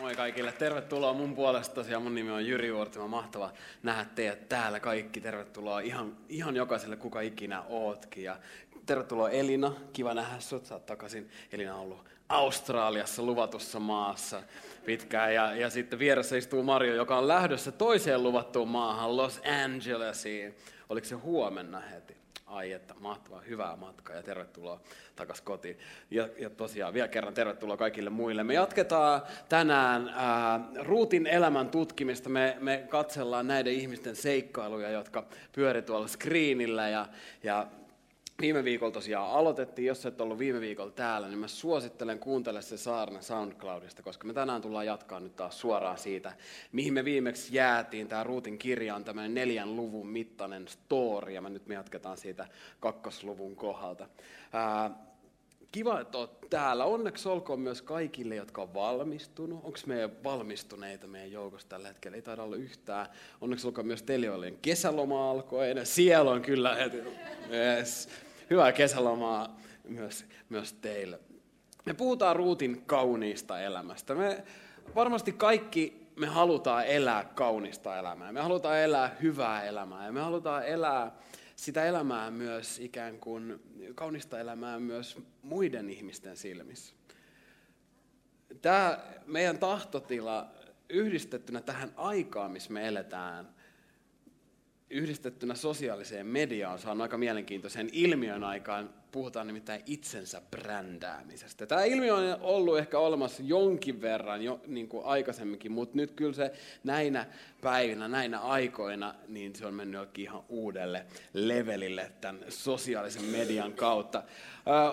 Moi kaikille, tervetuloa mun puolesta tosiaan. Mun nimi on Jyri Vuortima, mahtava nähdä teidät täällä kaikki. Tervetuloa ihan, ihan jokaiselle, kuka ikinä ootkin. Ja tervetuloa Elina, kiva nähdä sut, sä oot takaisin. Elina on ollut Australiassa luvatussa maassa pitkään. Ja, ja sitten vieressä istuu Mario, joka on lähdössä toiseen luvattuun maahan, Los Angelesiin. Oliko se huomenna heti? Ai että, mahtavaa, hyvää matkaa ja tervetuloa takaisin kotiin. Ja, ja tosiaan vielä kerran tervetuloa kaikille muille. Me jatketaan tänään ää, Ruutin elämän tutkimista. Me, me katsellaan näiden ihmisten seikkailuja, jotka pyöri tuolla screenillä ja, ja Viime viikolla tosiaan aloitettiin, jos et ollut viime viikolla täällä, niin mä suosittelen kuuntele se saarna SoundCloudista, koska me tänään tullaan jatkaa nyt taas suoraan siitä, mihin me viimeksi jäätiin. Tämä Ruutin kirja on tämmöinen neljän luvun mittainen story, ja me nyt me jatketaan siitä kakkosluvun kohdalta. Ää, kiva, että olet täällä. Onneksi olkoon myös kaikille, jotka on valmistunut. Onko meidän valmistuneita meidän joukossa tällä hetkellä? Ei taida olla yhtään. Onneksi olkoon myös teille, joille kesäloma alkoi. Siellä on kyllä heti. Yes hyvää kesälomaa myös, myös teille. Me puhutaan Ruutin kauniista elämästä. Me varmasti kaikki me halutaan elää kaunista elämää. Me halutaan elää hyvää elämää ja me halutaan elää sitä elämää myös ikään kuin kaunista elämää myös muiden ihmisten silmissä. Tämä meidän tahtotila yhdistettynä tähän aikaan, missä me eletään, yhdistettynä sosiaaliseen mediaan on aika mielenkiintoisen ilmiön aikaan. Puhutaan nimittäin itsensä brändäämisestä. Tämä ilmiö on ollut ehkä olemassa jonkin verran jo niin kuin aikaisemminkin, mutta nyt kyllä se näinä päivinä, näinä aikoina, niin se on mennyt ihan uudelle levelille tämän sosiaalisen median kautta.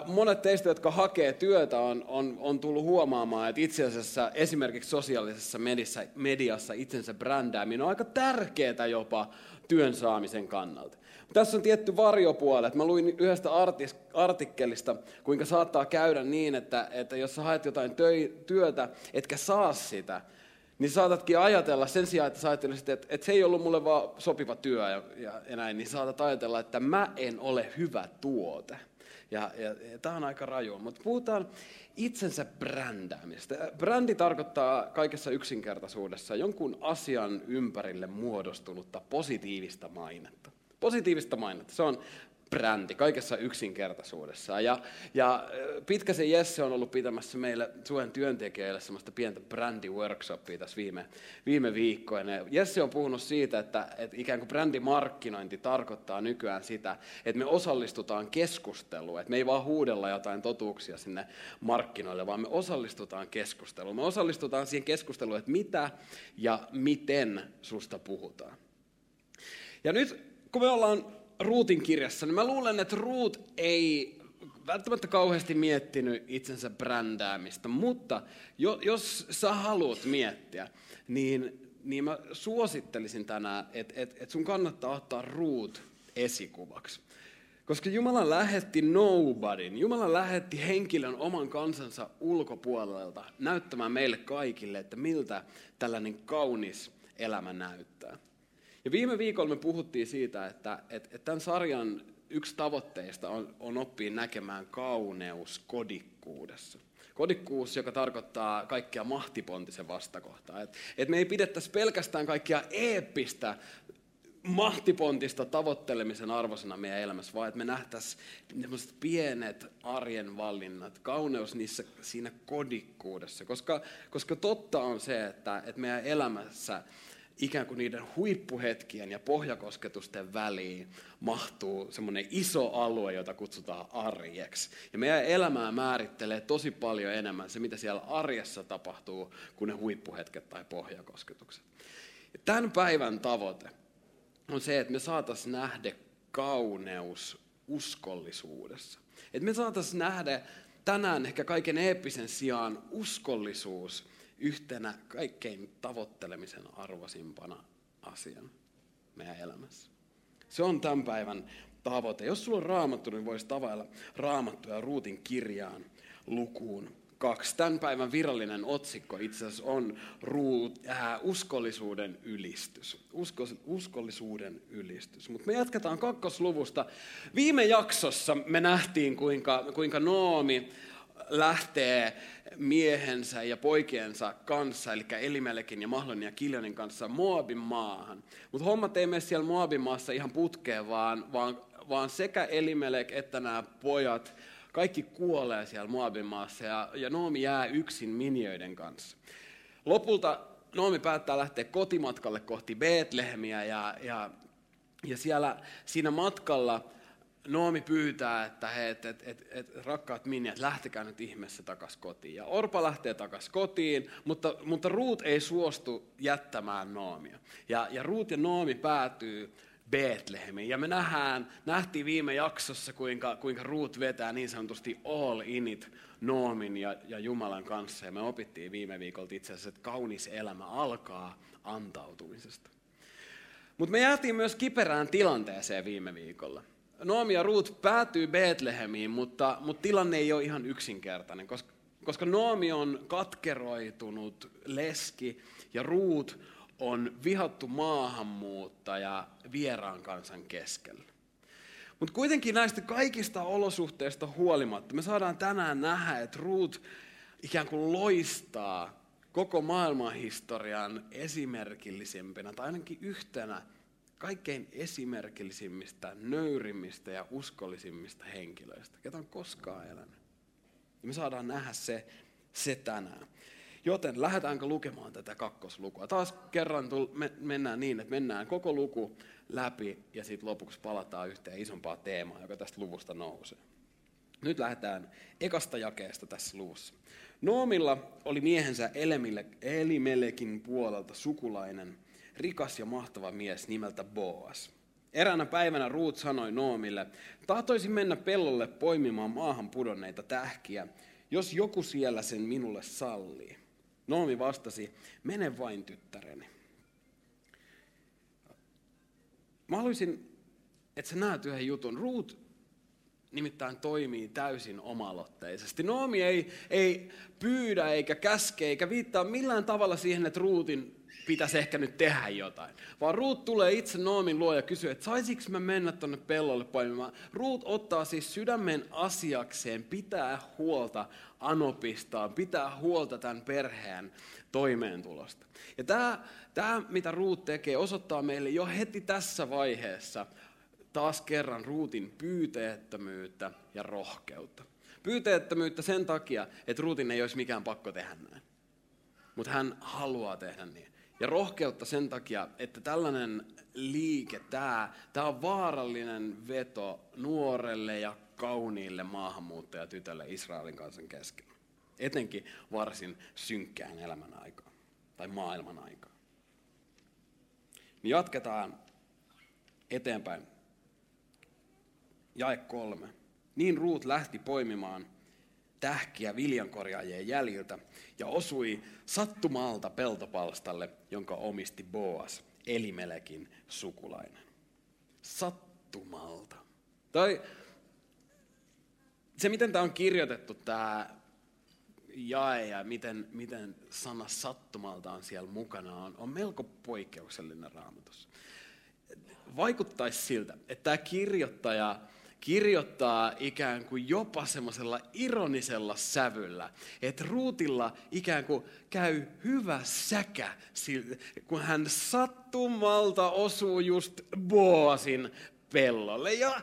Monet teistä, jotka hakee työtä, on, on, on tullut huomaamaan, että itse asiassa esimerkiksi sosiaalisessa mediassa, mediassa itsensä brändääminen on aika tärkeää jopa työn saamisen kannalta. Tässä on tietty varjopuoli. Mä luin yhdestä artikkelista, kuinka saattaa käydä niin, että, että jos sä haet jotain töi, työtä, etkä saa sitä, niin saatatkin ajatella sen sijaan, että sä ajattelisit, että, että se ei ollut mulle vaan sopiva työ ja, ja, ja näin, niin saatat ajatella, että mä en ole hyvä tuote. Ja, ja, ja tämä on aika raju, mutta puhutaan itsensä brändäämistä. Brändi tarkoittaa kaikessa yksinkertaisuudessa jonkun asian ympärille muodostunutta positiivista mainetta. Positiivista mainetta. Se on brändi kaikessa yksinkertaisuudessa. Ja, ja Pitkäsen Jesse on ollut pitämässä meille Suen työntekijöille semmoista pientä brändiworkshopia tässä viime, viime viikkoina. Jesse on puhunut siitä, että, että ikään kuin brändimarkkinointi tarkoittaa nykyään sitä, että me osallistutaan keskusteluun, että me ei vaan huudella jotain totuuksia sinne markkinoille, vaan me osallistutaan keskusteluun. Me osallistutaan siihen keskusteluun, että mitä ja miten susta puhutaan. Ja nyt kun me ollaan Ruutin kirjassa, niin mä luulen, että Ruut ei välttämättä kauheasti miettinyt itsensä brändäämistä, mutta jos sä haluat miettiä, niin, niin mä suosittelisin tänään, että et, et sun kannattaa ottaa Ruut esikuvaksi. Koska Jumala lähetti nobodyn, Jumala lähetti henkilön oman kansansa ulkopuolelta näyttämään meille kaikille, että miltä tällainen kaunis elämä näyttää. Ja viime viikolla me puhuttiin siitä, että, että, että tämän sarjan yksi tavoitteista on, on oppia näkemään kauneus kodikkuudessa. Kodikkuus, joka tarkoittaa kaikkia mahtipontisen vastakohtaa. Et, et me ei pidettäisi pelkästään kaikkia eeppistä mahtipontista tavoittelemisen arvosena meidän elämässä, vaan että me nähtäisiin pienet arjen valinnat, kauneus niissä, siinä kodikkuudessa. Koska, koska totta on se, että, että meidän elämässä ikään kuin niiden huippuhetkien ja pohjakosketusten väliin mahtuu semmoinen iso alue, jota kutsutaan arjeksi. Ja meidän elämää määrittelee tosi paljon enemmän se, mitä siellä arjessa tapahtuu, kuin ne huippuhetket tai pohjakosketukset. Ja tämän päivän tavoite on se, että me saataisiin nähdä kauneus uskollisuudessa. Että me saataisiin nähdä tänään ehkä kaiken eeppisen sijaan uskollisuus yhtenä kaikkein tavoittelemisen arvoisimpana asiana meidän elämässä. Se on tämän päivän tavoite. Jos sulla on raamattu, niin voisi tavailla raamattuja Ruutin kirjaan lukuun kaksi. Tämän päivän virallinen otsikko itse asiassa on ruut, äh, uskollisuuden ylistys. Usko, uskollisuuden ylistys. Mutta me jatketaan kakkosluvusta. Viime jaksossa me nähtiin, kuinka, kuinka Noomi lähtee miehensä ja poikiensa kanssa, eli Elimelekin ja Mahlon ja Kiljonin kanssa Moabin maahan. Mutta hommat ei mene siellä Moabin maassa ihan putkeen, vaan, vaan, vaan sekä Elimelek että nämä pojat kaikki kuolee siellä Moabin maassa ja, ja Noomi jää yksin minjöiden kanssa. Lopulta Noomi päättää lähteä kotimatkalle kohti Betlehemiä ja, ja, ja siellä siinä matkalla Noomi pyytää, että he, et, et, et, et, rakkaat minjat, lähtekää nyt ihmeessä takaisin kotiin. Ja Orpa lähtee takaisin kotiin, mutta, mutta Ruut ei suostu jättämään Noomia. Ja, ja Ruut ja Noomi päätyy Betlehemiin. Ja me nähdään, nähtiin viime jaksossa, kuinka, kuinka Ruut vetää niin sanotusti all in it Noomin ja, ja Jumalan kanssa. Ja me opittiin viime viikolta itse asiassa, että kaunis elämä alkaa antautumisesta. Mutta me jäätiin myös kiperään tilanteeseen viime viikolla. Noomi ja Ruut päätyy Betlehemiin, mutta, mutta tilanne ei ole ihan yksinkertainen, koska, koska Noomi on katkeroitunut leski ja Ruut on vihattu maahanmuuttaja vieraan kansan keskellä. Mutta kuitenkin näistä kaikista olosuhteista huolimatta me saadaan tänään nähdä, että Ruut ikään kuin loistaa koko maailman historian tai ainakin yhtenä kaikkein esimerkillisimmistä, nöyrimmistä ja uskollisimmista henkilöistä, ketä on koskaan elänyt. Ja me saadaan nähdä se, se tänään. Joten lähdetäänkö lukemaan tätä kakkoslukua? Taas kerran me, mennään niin, että mennään koko luku läpi ja sitten lopuksi palataan yhteen isompaa teemaa, joka tästä luvusta nousee. Nyt lähdetään ekasta jakeesta tässä luvussa. Noomilla oli miehensä Elimelekin puolelta sukulainen, rikas ja mahtava mies nimeltä Boas. Eräänä päivänä Ruut sanoi Noomille, tahtoisin mennä pellolle poimimaan maahan pudonneita tähkiä, jos joku siellä sen minulle sallii. Noomi vastasi, mene vain tyttäreni. Mä haluaisin, että sä näet yhden jutun. Ruut nimittäin toimii täysin omaloitteisesti. Noomi ei, ei pyydä eikä käske eikä viittaa millään tavalla siihen, että Ruutin pitäisi ehkä nyt tehdä jotain. Vaan Ruut tulee itse Noomin luo ja kysyy, että saisinko mä mennä tuonne pellolle poimimaan. Ruut ottaa siis sydämen asiakseen, pitää huolta Anopistaan, pitää huolta tämän perheen toimeentulosta. Ja tämä, tämä mitä Ruut tekee, osoittaa meille jo heti tässä vaiheessa taas kerran Ruutin pyyteettömyyttä ja rohkeutta. Pyyteettömyyttä sen takia, että Ruutin ei olisi mikään pakko tehdä näin. Mutta hän haluaa tehdä niin. Ja rohkeutta sen takia, että tällainen liike, tämä, tämä on vaarallinen veto nuorelle ja kauniille maahanmuuttajatytölle Israelin kansan keskellä. Etenkin varsin synkkään elämän aikaan tai maailman aikaan. Niin jatketaan eteenpäin. Jae kolme. Niin Ruut lähti poimimaan tähkiä viljankorjaajien jäljiltä ja osui sattumalta peltopalstalle, jonka omisti Boas, Elimelekin sukulainen. Sattumalta. Tai se, miten tämä on kirjoitettu, tämä jae ja miten, miten sana sattumalta on siellä mukana, on, on melko poikkeuksellinen raamatus. Vaikuttaisi siltä, että tämä kirjoittaja kirjoittaa ikään kuin jopa semmoisella ironisella sävyllä, että Ruutilla ikään kuin käy hyvä säkä, kun hän sattumalta osuu just Boasin pellolle. Ja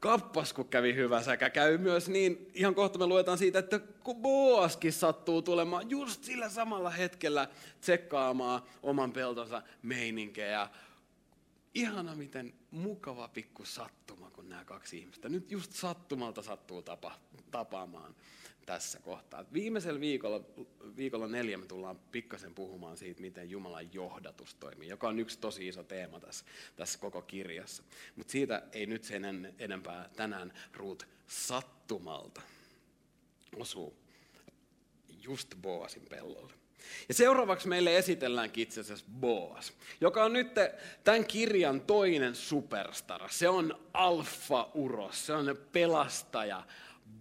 kappas, kun kävi hyvä säkä, käy myös niin, ihan kohta me luetaan siitä, että kun Boaskin sattuu tulemaan just sillä samalla hetkellä tsekkaamaan oman peltonsa meininkejä. Ihana, miten mukava pikku sattuma, kun nämä kaksi ihmistä nyt just sattumalta sattuu tapa, tapaamaan tässä kohtaa. Viimeisellä viikolla, viikolla neljä me tullaan pikkasen puhumaan siitä, miten Jumalan johdatus toimii, joka on yksi tosi iso teema tässä, tässä koko kirjassa. Mutta siitä ei nyt sen en, enempää tänään Ruut sattumalta osuu just Boasin pellolle. Ja seuraavaksi meille esitelläänkin itse asiassa Boas, joka on nyt tämän kirjan toinen superstara. Se on alfa-uros, se on pelastaja,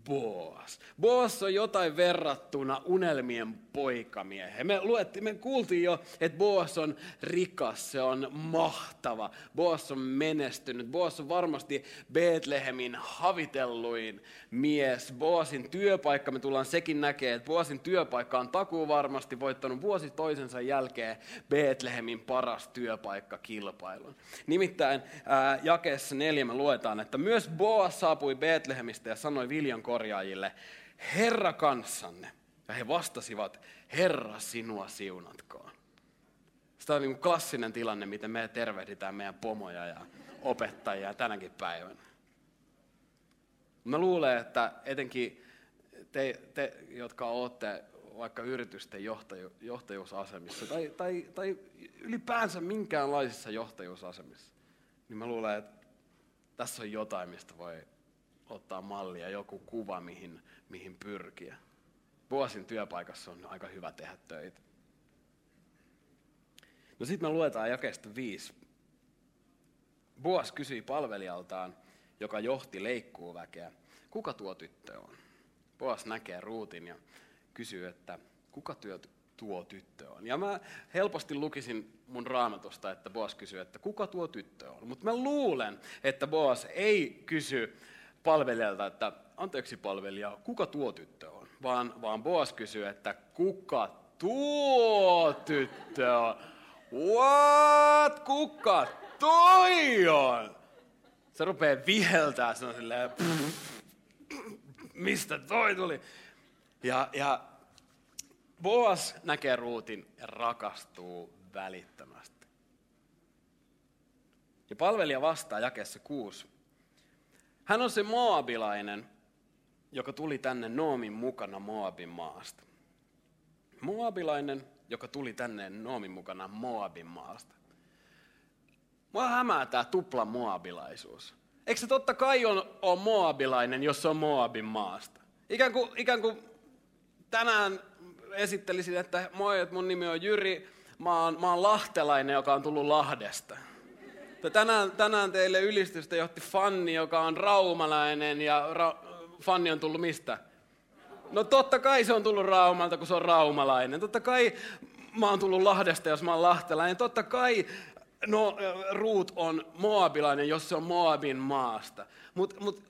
Boas. Boas on jotain verrattuna unelmien poikamiehen. Me, luettiin, me kuultiin jo, että Boas on rikas, se on mahtava. Boas on menestynyt. Boas on varmasti Betlehemin havitelluin mies. Boasin työpaikka, me tullaan sekin näkemään, että Boasin työpaikka on takuu varmasti voittanut vuosi toisensa jälkeen Betlehemin paras työpaikka kilpailun. Nimittäin ää, jakeessa neljä me luetaan, että myös Boas saapui Betlehemistä ja sanoi viljan korjaajille, Herra kanssanne. Ja he vastasivat, Herra sinua siunatkoon. Tämä on niin klassinen tilanne, miten me tervehditään meidän pomoja ja opettajia tänäkin päivänä. Mä luulen, että etenkin te, te jotka olette vaikka yritysten johtaju, johtajuusasemissa tai, tai, tai ylipäänsä minkäänlaisissa johtajuusasemissa, niin mä luulen, että tässä on jotain, mistä voi ottaa mallia, joku kuva, mihin, mihin pyrkiä. Vuosin työpaikassa on aika hyvä tehdä töitä. No sitten me luetaan jakeesta viisi. Boas kysyi palvelijaltaan, joka johti leikkuuväkeä, kuka tuo tyttö on? Boas näkee Ruutin ja kysyy, että kuka työ, tuo tyttö on? Ja mä helposti lukisin mun raamatusta, että Boas kysyy, että kuka tuo tyttö on? Mutta mä luulen, että Boas ei kysy palvelijalta, että anteeksi palvelija, kuka tuo tyttö on? Vaan, vaan Boas kysyy, että kuka tuo tyttö on? What? Kuka toi on? Se rupeaa viheltää, se on silleen, mistä toi tuli? Ja, ja Boas näkee Ruutin ja rakastuu välittömästi. Ja palvelija vastaa jakessa kuusi. Hän on se moabilainen, joka tuli tänne Noomin mukana Moabin maasta. Moabilainen, joka tuli tänne Noomin mukana Moabin maasta. Mua hämää tämä tupla moabilaisuus. Eikö se totta kai on moabilainen, jos se on Moabin maasta? Ikään kuin, ikään kuin tänään esittelisin, että moi, että mun nimi on Jyri, mä oon, mä oon lahtelainen, joka on tullut Lahdesta. Tänään, tänään teille ylistystä johti Fanni, joka on raumalainen, ja ra, Fanni on tullut mistä? No totta kai se on tullut Raumalta, kun se on raumalainen. Totta kai mä oon tullut Lahdesta, jos mä oon lahtelainen. Totta kai no, Ruut on moabilainen, jos se on Moabin maasta. Mutta mut,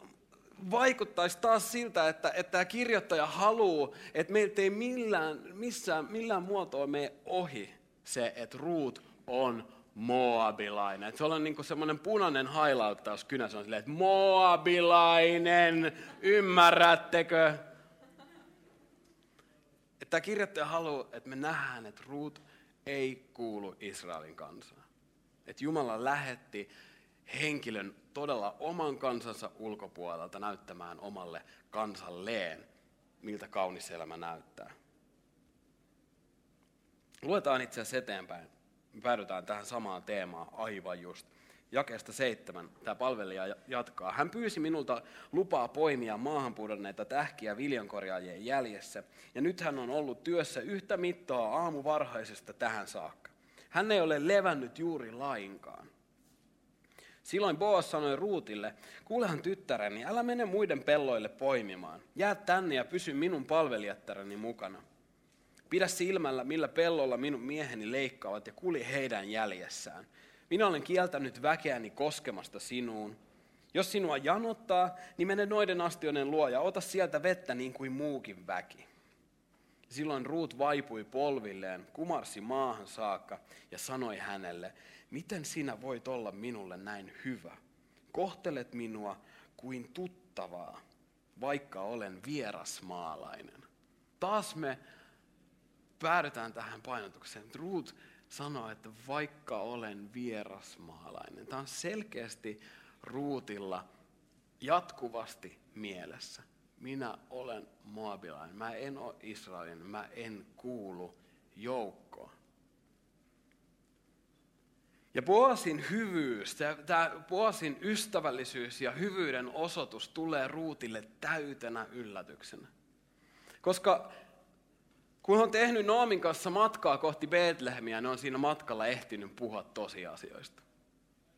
vaikuttaisi taas siltä, että, että tämä kirjoittaja haluaa, että meiltä ei millään, missään, millään muotoa mene ohi se, että Ruut on moabilainen. Että se on niin semmoinen punainen hailauttaus kynässä on silleen, että moabilainen, ymmärrättekö? Tämä kirjoittaja haluaa, että me nähdään, että Ruut ei kuulu Israelin kansaan. Että Jumala lähetti henkilön todella oman kansansa ulkopuolelta näyttämään omalle kansalleen, miltä kaunis elämä näyttää. Luetaan itse asiassa eteenpäin. Päädytään tähän samaan teemaan aivan just. Jakeesta seitsemän tämä palvelija jatkaa. Hän pyysi minulta lupaa poimia maahan pudonneita tähkiä viljankorjaajien jäljessä, ja nyt hän on ollut työssä yhtä mittaa aamuvarhaisesta tähän saakka. Hän ei ole levännyt juuri lainkaan. Silloin Boas sanoi Ruutille, kuulehan tyttäreni, älä mene muiden pelloille poimimaan. Jää tänne ja pysy minun palvelijattareni mukana. Pidä silmällä, millä pellolla minun mieheni leikkaavat ja kuli heidän jäljessään. Minä olen kieltänyt väkeäni koskemasta sinuun. Jos sinua janottaa, niin mene noiden astioiden luo ja ota sieltä vettä niin kuin muukin väki. Silloin Ruut vaipui polvilleen, kumarsi maahan saakka ja sanoi hänelle, miten sinä voit olla minulle näin hyvä? Kohtelet minua kuin tuttavaa, vaikka olen vierasmaalainen. Taas me päädytään tähän painotukseen. Ruut sanoo, että vaikka olen vierasmaalainen. Tämä on selkeästi Ruutilla jatkuvasti mielessä. Minä olen moabilainen, mä en ole Israelin, mä en kuulu joukkoon. Ja Boasin hyvyys, tämä Boasin ystävällisyys ja hyvyyden osoitus tulee Ruutille täytenä yllätyksenä. Koska Kun on tehnyt Noomin kanssa matkaa kohti Betlehemiä, ne on siinä matkalla ehtinyt puhua tosiasioista.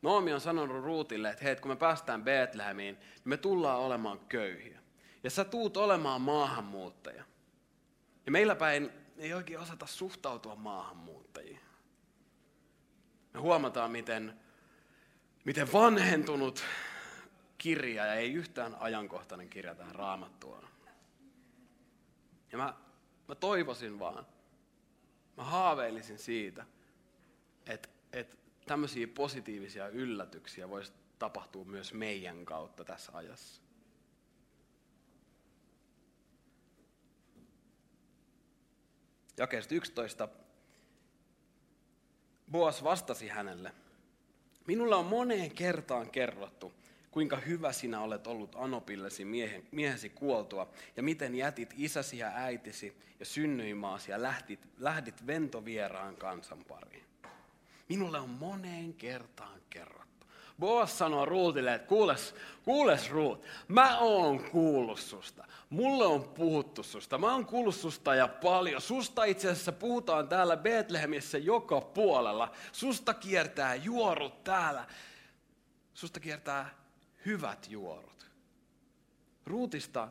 Noomi on sanonut Ruutille, että hei, kun me päästään Betlehemiin, niin me tullaan olemaan köyhiä. Ja sä tuut olemaan maahanmuuttaja. Ja meillä päin ei oikein osata suhtautua maahanmuuttajiin. Me huomataan, miten, miten vanhentunut kirja ja ei yhtään ajankohtainen kirja tähän raamattuun. Ja mä, mä toivoisin vaan, mä haaveilisin siitä, että, että tämmöisiä positiivisia yllätyksiä voisi tapahtua myös meidän kautta tässä ajassa. Jakeesta 11. Boas vastasi hänelle, minulla on moneen kertaan kerrottu, kuinka hyvä sinä olet ollut Anopillesi miehen, miehesi kuoltua, ja miten jätit isäsi ja äitisi ja synnyimaasi ja lähdit, lähdit ventovieraan kansan pariin. Minulle on moneen kertaan kerrottu. Boas sanoo Ruutille, että kuules, kuules Ruut, mä oon kuullut susta. Mulle on puhuttu susta. Mä oon kuullut susta ja paljon. Susta itse asiassa puhutaan täällä Betlehemissä joka puolella. Susta kiertää juorut täällä. Susta kiertää hyvät juorut. Ruutista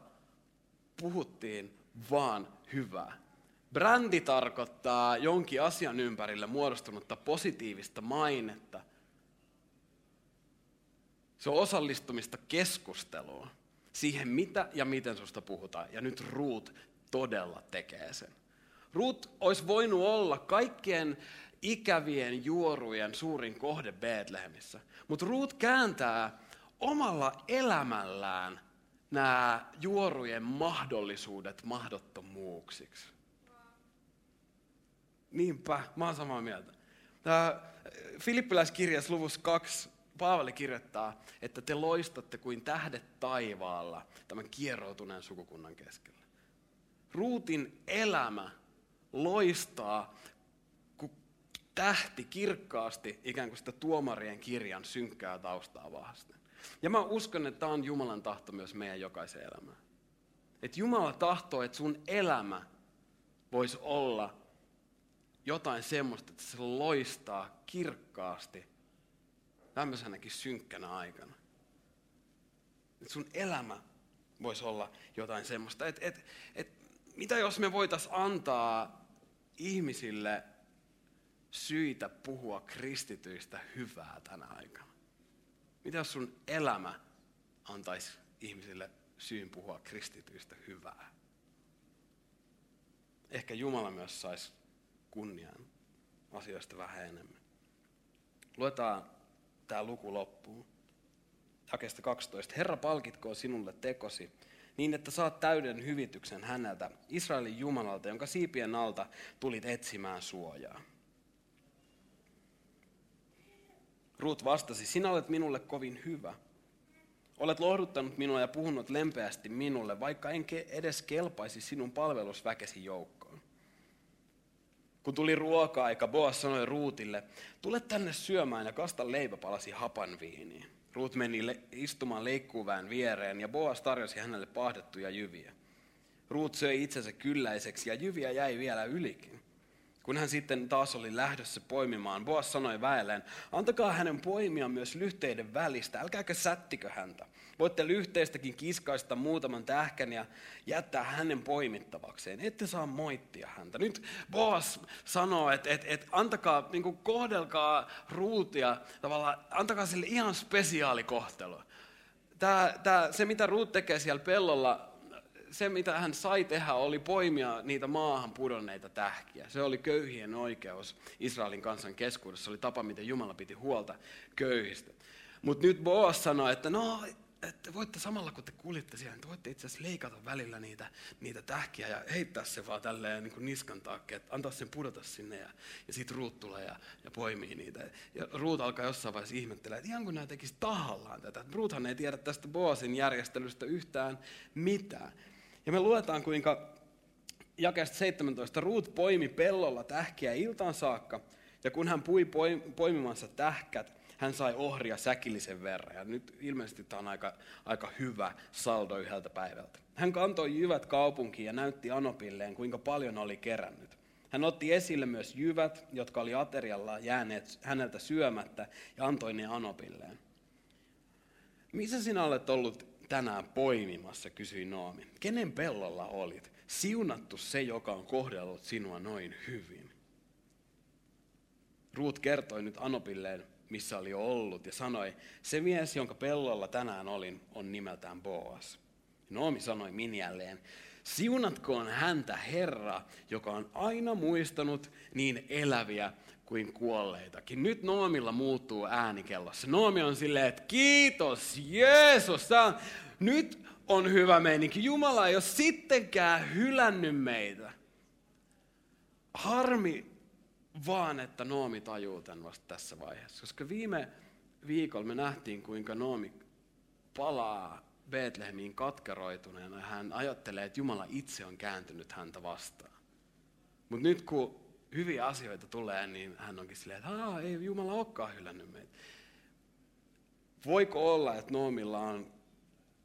puhuttiin vaan hyvää. Brändi tarkoittaa jonkin asian ympärille muodostunutta positiivista mainetta. Se on osallistumista keskusteluun, siihen mitä ja miten susta puhutaan. Ja nyt Ruut todella tekee sen. Ruut olisi voinut olla kaikkien ikävien juorujen suurin kohde Betlehemissä. Mutta Ruut kääntää omalla elämällään nämä juorujen mahdollisuudet mahdottomuuksiksi. Niinpä, mä oon samaa mieltä. Tämä Filippiläiskirjas luvussa 2 Paavali kirjoittaa, että te loistatte kuin tähdet taivaalla tämän kieroutuneen sukukunnan keskellä. Ruutin elämä loistaa kuin tähti kirkkaasti ikään kuin sitä tuomarien kirjan synkkää taustaa vasten. Ja mä uskon, että tämä on Jumalan tahto myös meidän jokaisen elämään. Että Jumala tahtoo, että sun elämä voisi olla jotain semmoista, että se loistaa kirkkaasti tämmöisenäkin synkkänä aikana. Että sun elämä voisi olla jotain semmoista. Että et, et, mitä jos me voitaisiin antaa ihmisille syitä puhua kristityistä hyvää tänä aikana? Mitä sun elämä antaisi ihmisille syyn puhua kristityistä hyvää? Ehkä Jumala myös saisi kunnian asioista vähän enemmän. Luetaan tämä luku loppuun. Jakeesta 12. Herra palkitkoon sinulle tekosi, niin että saat täyden hyvityksen häneltä, Israelin Jumalalta, jonka siipien alta tulit etsimään suojaa. Ruut vastasi, sinä olet minulle kovin hyvä. Olet lohduttanut minua ja puhunut lempeästi minulle, vaikka en edes kelpaisi sinun palvelusväkesi joukkoon. Kun tuli ruoka-aika, Boas sanoi Ruutille, tule tänne syömään ja kasta leipäpalasi hapan viiniin. Ruut meni istumaan leikkuuvään viereen ja Boas tarjosi hänelle pahdettuja jyviä. Ruut söi itsensä kylläiseksi ja jyviä jäi vielä ylikin. Kun hän sitten taas oli lähdössä poimimaan, Boas sanoi väelleen, antakaa hänen poimia myös lyhteiden välistä, älkääkö sättikö häntä. Voitte lyhteistäkin kiskaista muutaman tähkän ja jättää hänen poimittavakseen. Ette saa moittia häntä. Nyt Boas sanoo, että, että, että antakaa, niin kuin kohdelkaa ruutia, tavallaan antakaa sille ihan spesiaalikohtelu. Tämä, tämä, se, mitä Ruut tekee siellä pellolla, se, mitä hän sai tehdä, oli poimia niitä maahan pudonneita tähkiä. Se oli köyhien oikeus Israelin kansan keskuudessa. Se oli tapa, miten Jumala piti huolta köyhistä. Mutta nyt Boas sanoi, että no, että voitte samalla kun te kuljitte siellä, niin voitte itse asiassa leikata välillä niitä, niitä tähkiä ja heittää se vaan tälleen niin kuin niskan taakse, että antaa sen pudota sinne ja, ja sitten Ruut tulee ja, ja poimii niitä. Ja Ruut alkaa jossain vaiheessa ihmettelemään, että ihan kun nämä tekisi tahallaan tätä. Ruuthan ei tiedä tästä Boasin järjestelystä yhtään mitään. Ja me luetaan, kuinka jakeesta 17 Ruut poimi pellolla tähkiä iltaan saakka, ja kun hän pui poimimansa tähkät, hän sai ohria säkillisen verran. Ja nyt ilmeisesti tämä on aika, aika hyvä saldo yhdeltä päivältä. Hän kantoi jyvät kaupunkiin ja näytti Anopilleen, kuinka paljon oli kerännyt. Hän otti esille myös jyvät, jotka oli aterialla jääneet häneltä syömättä, ja antoi ne Anopilleen. Missä sinä olet ollut tänään poimimassa, kysyi Noomi. Kenen pellolla olit? Siunattu se, joka on kohdellut sinua noin hyvin. Ruut kertoi nyt Anopilleen, missä oli ollut, ja sanoi, se mies, jonka pellolla tänään olin, on nimeltään Boas. Noomi sanoi Minjälleen, siunatkoon häntä Herra, joka on aina muistanut niin eläviä kuin kuolleitakin. Nyt Noomilla muuttuu äänikellossa. Noomi on silleen, että kiitos Jeesus, nyt on hyvä meininki. Jumala ei ole sittenkään hylännyt meitä. Harmi vaan, että Noomi tajuu tämän vasta tässä vaiheessa. Koska viime viikolla me nähtiin, kuinka Noomi palaa Betlehemiin katkeroituneena. Hän ajattelee, että Jumala itse on kääntynyt häntä vastaan. Mutta nyt kun hyviä asioita tulee, niin hän onkin silleen, että ei Jumala olekaan hylännyt meitä. Voiko olla, että Noomilla on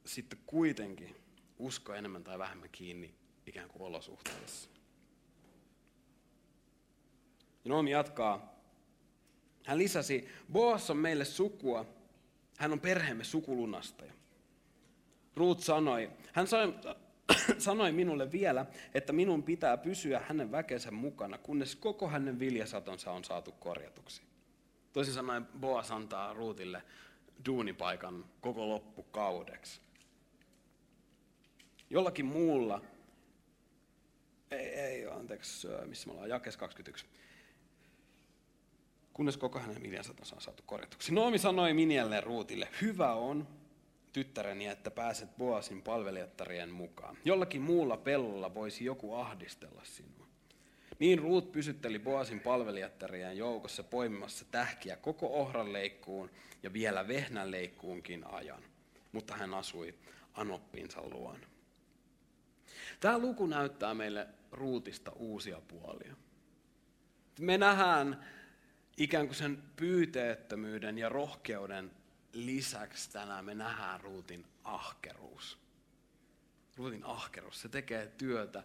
sitten kuitenkin usko enemmän tai vähemmän kiinni ikään kuin olosuhteissa? Ja Noomi jatkaa. Hän lisäsi, Boas on meille sukua, hän on perheemme sukulunastaja. Ruut sanoi, hän sanoi, sanoi minulle vielä, että minun pitää pysyä hänen väkensä mukana, kunnes koko hänen viljasatonsa on saatu korjatuksi. Toisin sanoen Boas antaa Ruutille duunipaikan koko loppukaudeksi. Jollakin muulla, ei, ei anteeksi, missä me ollaan, jakes 21 kunnes koko hänen viljansatonsa on saatu korjatuksi. Noomi sanoi Minjalle Ruutille, hyvä on, tyttäreni, että pääset Boasin palvelijattarien mukaan. Jollakin muulla pellolla voisi joku ahdistella sinua. Niin Ruut pysytteli Boasin palvelijattarien joukossa poimimassa tähkiä koko ohran leikkuun ja vielä vehnän leikkuunkin ajan. Mutta hän asui Anoppinsa luona. Tämä luku näyttää meille Ruutista uusia puolia. Me nähdään ikään kuin sen pyyteettömyyden ja rohkeuden lisäksi tänään me nähdään Ruutin ahkeruus. Ruutin ahkeruus, se tekee työtä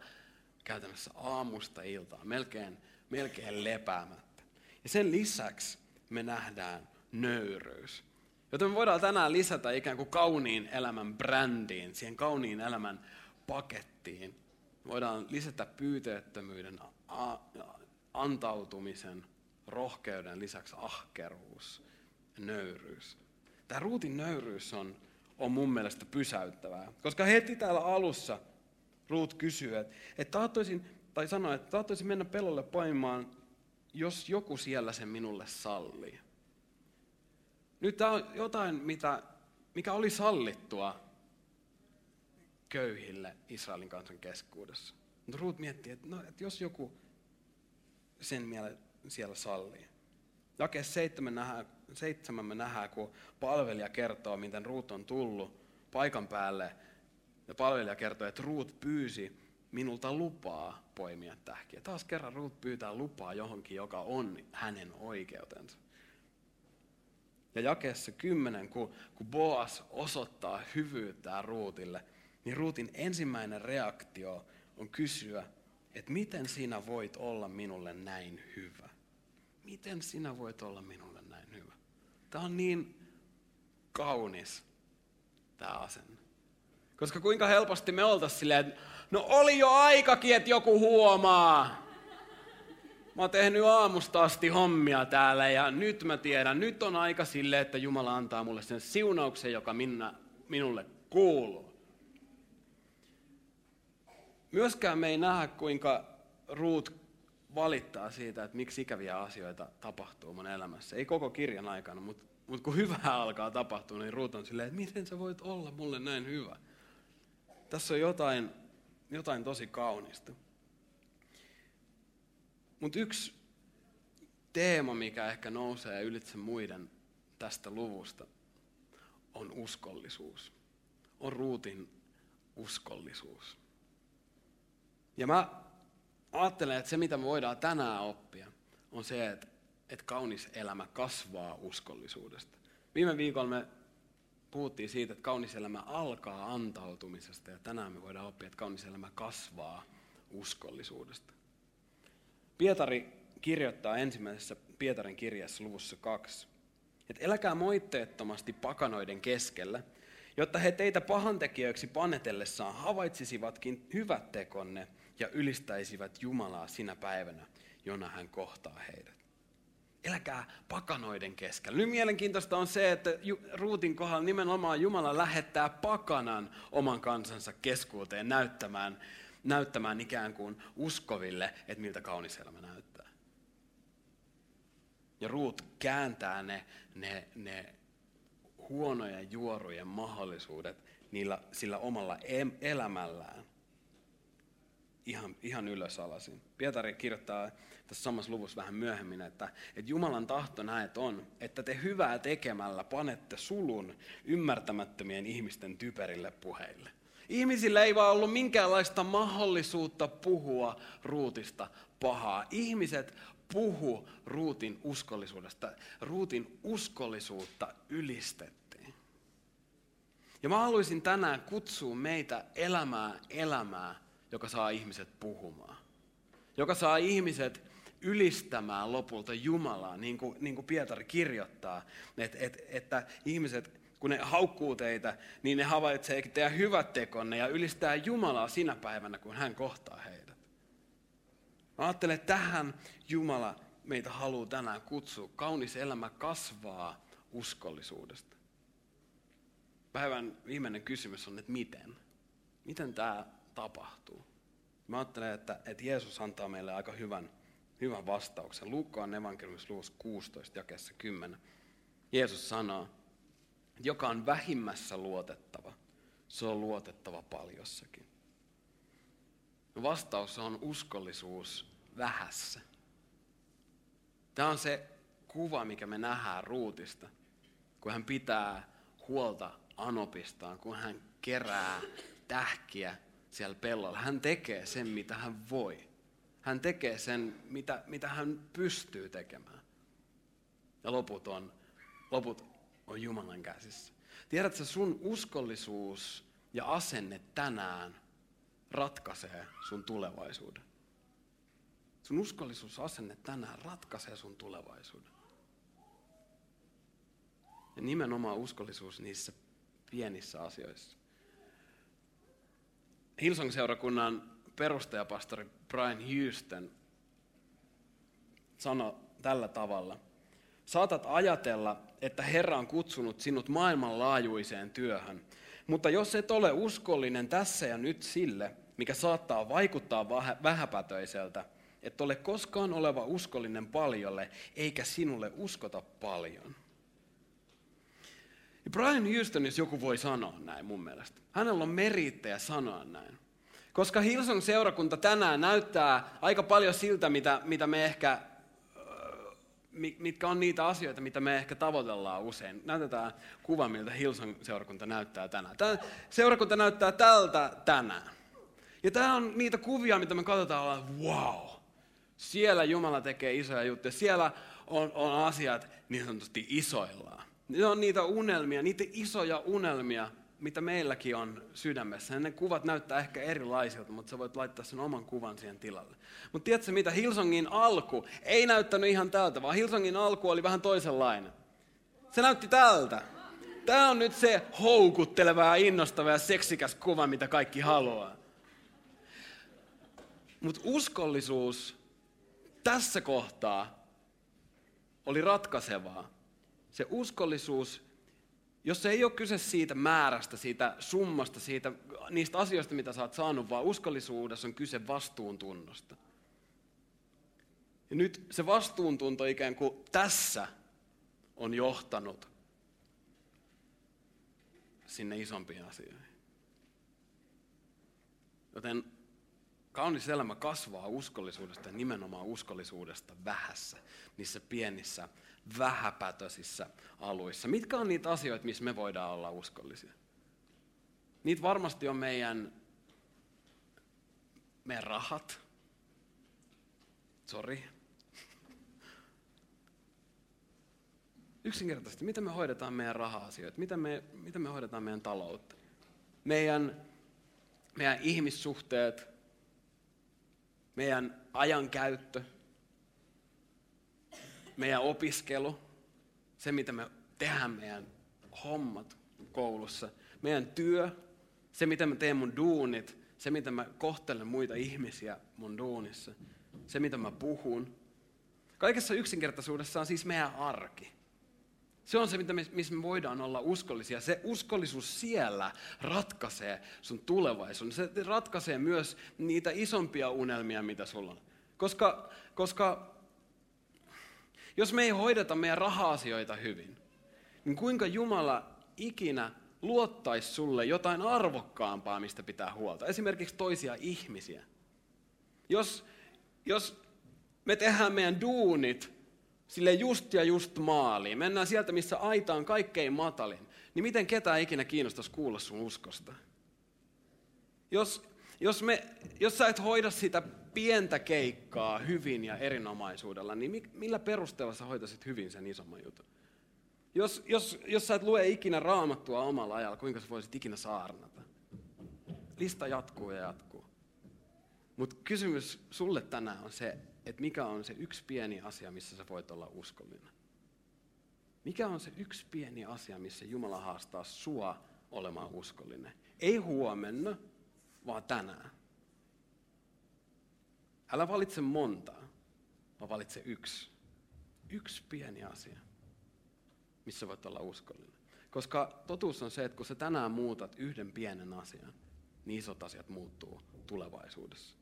käytännössä aamusta iltaan, melkein, melkein lepäämättä. Ja sen lisäksi me nähdään nöyryys. Joten me voidaan tänään lisätä ikään kuin kauniin elämän brändiin, siihen kauniin elämän pakettiin. Voidaan lisätä pyyteettömyyden, antautumisen, rohkeuden lisäksi ahkeruus, nöyryys. Tämä Ruutin nöyryys on, on mun mielestä pysäyttävää. Koska heti täällä alussa Ruut kysyy, että, että tai sanoi, että tahtoisin mennä pelolle poimaan, jos joku siellä sen minulle sallii. Nyt tämä on jotain, mitä, mikä oli sallittua köyhille Israelin kansan keskuudessa. Mutta Ruut miettii, että, no, että jos joku sen miele siellä sallii. Jakeessa seitsemän, nähdään, seitsemän me nähdään, kun palvelija kertoo, miten Ruut on tullut paikan päälle. Ja palvelija kertoo, että Ruut pyysi minulta lupaa poimia tähkiä. Taas kerran Ruut pyytää lupaa johonkin, joka on hänen oikeutensa. Ja jakeessa kymmenen, kun, kun Boas osoittaa hyvyyttään Ruutille, niin Ruutin ensimmäinen reaktio on kysyä, että miten sinä voit olla minulle näin hyvä? Miten sinä voit olla minulle näin hyvä? Tämä on niin kaunis, tämä asenne. Koska kuinka helposti me oltaisiin silleen, että no oli jo aikakin, että joku huomaa. Mä oon tehnyt aamusta asti hommia täällä ja nyt mä tiedän, nyt on aika sille, että Jumala antaa mulle sen siunauksen, joka minna, minulle kuuluu. Myöskään me ei nähdä, kuinka Ruut valittaa siitä, että miksi ikäviä asioita tapahtuu mun elämässä. Ei koko kirjan aikana, mutta, mutta kun hyvää alkaa tapahtua, niin Ruut on silleen, että miten sä voit olla mulle näin hyvä. Tässä on jotain, jotain tosi kaunista. Mutta yksi teema, mikä ehkä nousee ylitse muiden tästä luvusta, on uskollisuus. On Ruutin uskollisuus. Ja mä ajattelen, että se mitä me voidaan tänään oppia, on se, että, että kaunis elämä kasvaa uskollisuudesta. Viime viikolla me puhuttiin siitä, että kaunis elämä alkaa antautumisesta ja tänään me voidaan oppia, että kaunis elämä kasvaa uskollisuudesta. Pietari kirjoittaa ensimmäisessä Pietarin kirjassa luvussa kaksi, että eläkää moitteettomasti pakanoiden keskellä, jotta he teitä pahantekijöiksi panetellessaan havaitsisivatkin hyvät tekonne ja ylistäisivät Jumalaa sinä päivänä, jona hän kohtaa heidät. Eläkää pakanoiden keskellä. Nyt mielenkiintoista on se, että Ruutin kohdalla nimenomaan Jumala lähettää pakanan oman kansansa keskuuteen näyttämään, näyttämään ikään kuin uskoville, että miltä kaunis elämä näyttää. Ja Ruut kääntää ne, ne, ne huonojen juorujen mahdollisuudet niillä, sillä omalla elämällään ihan, ihan ylösalasin. Pietari kirjoittaa tässä samassa luvussa vähän myöhemmin, että, että Jumalan tahto näet on, että te hyvää tekemällä panette sulun ymmärtämättömien ihmisten typerille puheille. Ihmisillä ei vaan ollut minkäänlaista mahdollisuutta puhua ruutista pahaa. Ihmiset puhu ruutin uskollisuudesta. Ruutin uskollisuutta ylistettiin. Ja mä haluaisin tänään kutsua meitä elämää elämää, joka saa ihmiset puhumaan. Joka saa ihmiset ylistämään lopulta Jumalaa, niin kuin, niin kuin Pietari kirjoittaa, että, että, että ihmiset, kun ne haukkuu teitä, niin ne havaitsee teidän hyvät tekonne ja ylistää Jumalaa sinä päivänä, kun hän kohtaa heidät. Mä ajattelen, että tähän Jumala meitä haluaa tänään kutsua. Kaunis elämä kasvaa uskollisuudesta. Päivän viimeinen kysymys on, että miten? Miten tämä tapahtuu? Mä ajattelen, että, että Jeesus antaa meille aika hyvän, hyvän vastauksen. Luukkaan evankeliumissa luvussa 16, jakessa 10. Jeesus sanoo, että joka on vähimmässä luotettava, se on luotettava paljossakin. Vastaus on uskollisuus vähässä. Tämä on se kuva, mikä me nähdään ruutista, kun hän pitää huolta anopistaan, kun hän kerää tähkiä siellä pellolla. Hän tekee sen, mitä hän voi. Hän tekee sen, mitä, mitä hän pystyy tekemään. Ja loput on, loput on Jumalan käsissä. Tiedätkö, sun uskollisuus ja asenne tänään ratkaisee sun tulevaisuuden. Sun uskollisuusasenne tänään ratkaisee sun tulevaisuuden. Ja nimenomaan uskollisuus niissä pienissä asioissa. Hillsong-seurakunnan perustajapastori Brian Houston sanoi tällä tavalla. Saatat ajatella, että Herra on kutsunut sinut maailmanlaajuiseen työhön, mutta jos et ole uskollinen tässä ja nyt sille, mikä saattaa vaikuttaa vähäpätöiseltä, et ole koskaan oleva uskollinen paljolle, eikä sinulle uskota paljon. Ja Brian Houston, jos joku voi sanoa näin mun mielestä. Hänellä on merittejä sanoa näin. Koska Hillsong seurakunta tänään näyttää aika paljon siltä, mitä, mitä me ehkä, mitkä on niitä asioita, mitä me ehkä tavoitellaan usein. Näytetään kuva, miltä Hillsong seurakunta näyttää tänään. Tämä seurakunta näyttää tältä tänään. Ja tämä on niitä kuvia, mitä me katsotaan, olla, wow, siellä Jumala tekee isoja juttuja. Siellä on, on asiat niin sanotusti isoillaan. Ne on niitä unelmia, niitä isoja unelmia, mitä meilläkin on sydämessä. Ne kuvat näyttää ehkä erilaisilta, mutta sä voit laittaa sen oman kuvan siihen tilalle. Mutta tiedätkö mitä? Hilsongin alku ei näyttänyt ihan tältä, vaan Hilsongin alku oli vähän toisenlainen. Se näytti tältä. Tämä on nyt se houkutteleva ja innostava ja seksikäs kuva, mitä kaikki haluaa. Mutta uskollisuus tässä kohtaa oli ratkaisevaa. Se uskollisuus, jos ei ole kyse siitä määrästä, siitä summasta, siitä, niistä asioista, mitä sä oot saanut, vaan uskollisuudessa on kyse vastuuntunnosta. Ja nyt se vastuuntunto ikään kuin tässä on johtanut sinne isompiin asioihin. Joten Kaunis elämä kasvaa uskollisuudesta ja nimenomaan uskollisuudesta vähässä, niissä pienissä, vähäpätöisissä aluissa. Mitkä on niitä asioita, missä me voidaan olla uskollisia? Niitä varmasti on meidän, meidän rahat. Sori. Yksinkertaisesti, miten me hoidetaan meidän raha-asioita, miten me, miten me hoidetaan meidän taloutta. Meidän, meidän ihmissuhteet, meidän ajankäyttö, meidän opiskelu, se mitä me tehdään meidän hommat koulussa, meidän työ, se mitä mä teen mun duunit, se mitä mä kohtelen muita ihmisiä mun duunissa, se mitä mä puhun. Kaikessa yksinkertaisuudessa on siis meidän arki. Se on se, missä me voidaan olla uskollisia. Se uskollisuus siellä ratkaisee sun tulevaisuuden. Se ratkaisee myös niitä isompia unelmia, mitä sulla on. Koska, koska jos me ei hoideta meidän raha-asioita hyvin, niin kuinka Jumala ikinä luottaisi sulle jotain arvokkaampaa, mistä pitää huolta. Esimerkiksi toisia ihmisiä. Jos, jos me tehdään meidän duunit sille just ja just maaliin, mennään sieltä, missä aita on kaikkein matalin, niin miten ketään ikinä kiinnostaisi kuulla sun uskosta? Jos, jos, me, jos sä et hoida sitä pientä keikkaa hyvin ja erinomaisuudella, niin millä perusteella sä hoitasit hyvin sen isomman jutun? Jos, jos, jos sä et lue ikinä raamattua omalla ajalla, kuinka sä voisit ikinä saarnata? Lista jatkuu ja jatkuu. Mutta kysymys sulle tänään on se, että mikä on se yksi pieni asia, missä sä voit olla uskollinen. Mikä on se yksi pieni asia, missä Jumala haastaa sua olemaan uskollinen? Ei huomenna, vaan tänään. Älä valitse montaa, vaan valitse yksi. Yksi pieni asia missä voit olla uskollinen. Koska totuus on se, että kun sä tänään muutat yhden pienen asian, niin isot asiat muuttuu tulevaisuudessa.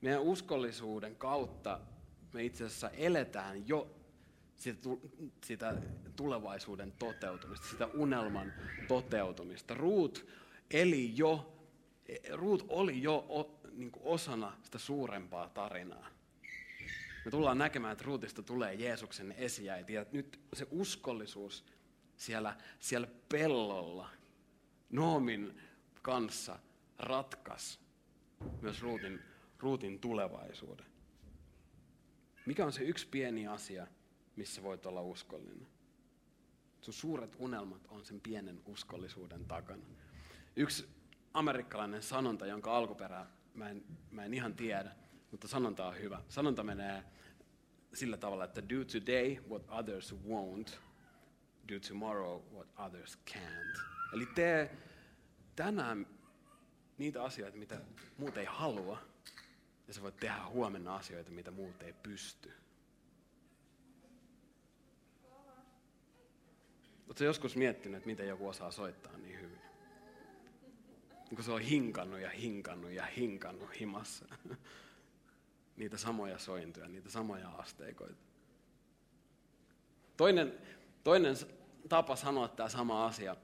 Meidän uskollisuuden kautta me itse asiassa eletään jo sitä, sitä tulevaisuuden toteutumista, sitä unelman toteutumista. Ruut eli jo, Ruut oli jo niin osana sitä suurempaa tarinaa me tullaan näkemään, että Ruutista tulee Jeesuksen esiäiti. Ja nyt se uskollisuus siellä, siellä pellolla Noomin kanssa ratkas myös Ruutin, Ruutin tulevaisuuden. Mikä on se yksi pieni asia, missä voit olla uskollinen? Sun suuret unelmat on sen pienen uskollisuuden takana. Yksi amerikkalainen sanonta, jonka alkuperää mä en, mä en ihan tiedä, mutta sanonta on hyvä. Sanonta menee sillä tavalla, että do today what others won't, do tomorrow what others can't. Eli tee tänään niitä asioita, mitä muut ei halua, ja sä voit tehdä huomenna asioita, mitä muut ei pysty. Oletko joskus miettinyt, että miten joku osaa soittaa niin hyvin? Kun se on hinkannut ja hinkannut ja hinkannut himassa niitä samoja sointuja, niitä samoja asteikoita. Toinen, toinen tapa sanoa tämä sama asia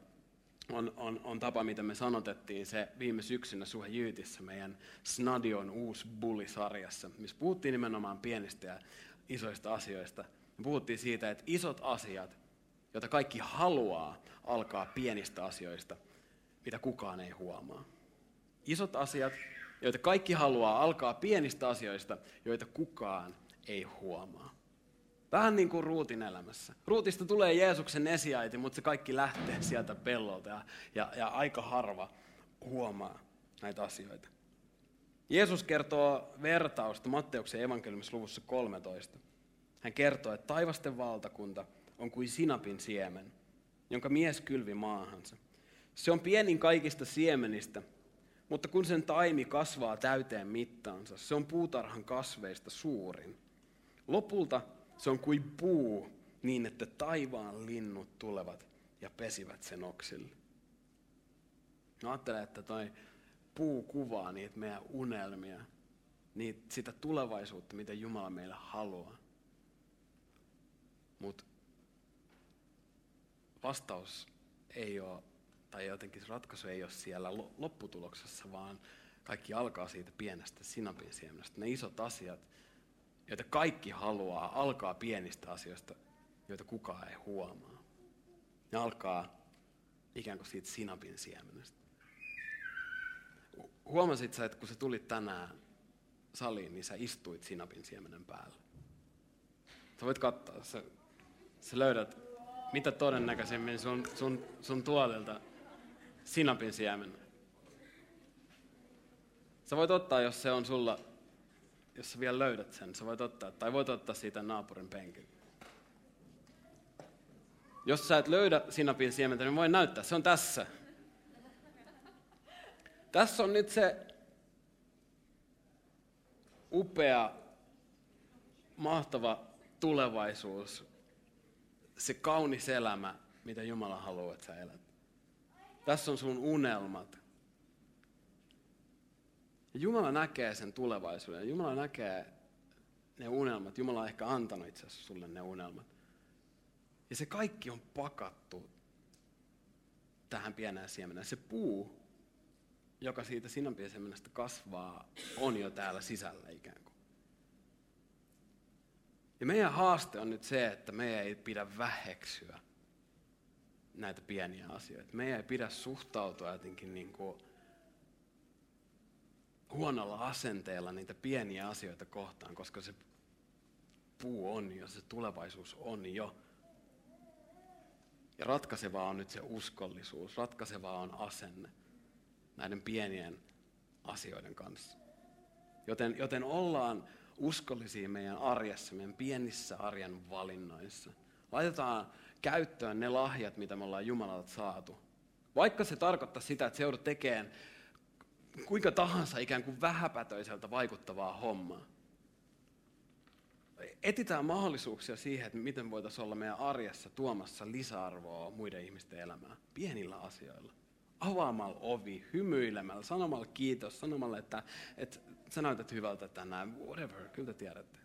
on, on, on tapa, mitä me sanotettiin se viime syksynä Suhe Jyytissä, meidän Snadion uusi bullisarjassa, missä puhuttiin nimenomaan pienistä ja isoista asioista. Me puhuttiin siitä, että isot asiat, joita kaikki haluaa, alkaa pienistä asioista, mitä kukaan ei huomaa. Isot asiat, joita kaikki haluaa, alkaa pienistä asioista, joita kukaan ei huomaa. Vähän niin kuin Ruutin elämässä. Ruutista tulee Jeesuksen esiäiti, mutta se kaikki lähtee sieltä pellolta ja, ja, ja aika harva huomaa näitä asioita. Jeesus kertoo vertausta Matteuksen evankeliumissa luvussa 13. Hän kertoo, että taivasten valtakunta on kuin sinapin siemen, jonka mies kylvi maahansa. Se on pienin kaikista siemenistä, mutta kun sen taimi kasvaa täyteen mittaansa, se on puutarhan kasveista suurin. Lopulta se on kuin puu niin, että taivaan linnut tulevat ja pesivät sen oksille. Mä ajattelen, että toi puu kuvaa niitä meidän unelmia, niitä, sitä tulevaisuutta, mitä Jumala meille haluaa. Mutta vastaus ei ole tai jotenkin ratkaisu ei ole siellä lopputuloksessa, vaan kaikki alkaa siitä pienestä sinapin siemenestä. Ne isot asiat, joita kaikki haluaa, alkaa pienistä asioista, joita kukaan ei huomaa. Ne alkaa ikään kuin siitä sinapin siemenestä. Huomasit sä, että kun sä tulit tänään saliin, niin sä istuit sinapin siemenen päällä. Sä voit katsoa, sä, sä löydät mitä todennäköisemmin sun, sun, sun tuolilta sinapin siemen. Sä voit ottaa, jos se on sulla, jos sä vielä löydät sen, sä voit ottaa, tai voit ottaa siitä naapurin penkin. Jos sä et löydä sinapin siementä, niin voin näyttää, se on tässä. Tässä on nyt se upea, mahtava tulevaisuus, se kaunis elämä, mitä Jumala haluaa, että sä elät. Tässä on sun unelmat. Ja Jumala näkee sen tulevaisuuden. Jumala näkee ne unelmat. Jumala on ehkä antanut itse asiassa sulle ne unelmat. Ja se kaikki on pakattu tähän pienään siemenään. Se puu, joka siitä sinanpiesiemenestä kasvaa, on jo täällä sisällä ikään kuin. Ja meidän haaste on nyt se, että meidän ei pidä väheksyä näitä pieniä asioita. Meidän ei pidä suhtautua jotenkin niin kuin huonolla asenteella niitä pieniä asioita kohtaan, koska se puu on jo, se tulevaisuus on jo. Ja ratkaisevaa on nyt se uskollisuus, ratkaisevaa on asenne näiden pienien asioiden kanssa. Joten, joten ollaan uskollisia meidän arjessa, meidän pienissä arjen valinnoissa. Laitetaan käyttöön ne lahjat, mitä me ollaan Jumalalta saatu. Vaikka se tarkoittaa sitä, että se joudut tekemään kuinka tahansa ikään kuin vähäpätöiseltä vaikuttavaa hommaa. Etitään mahdollisuuksia siihen, että miten voitaisiin olla meidän arjessa tuomassa lisäarvoa muiden ihmisten elämään. Pienillä asioilla. Avaamalla ovi, hymyilemällä, sanomalla kiitos, sanomalla, että, että sä näytät hyvältä tänään, whatever, kyllä te tiedätte.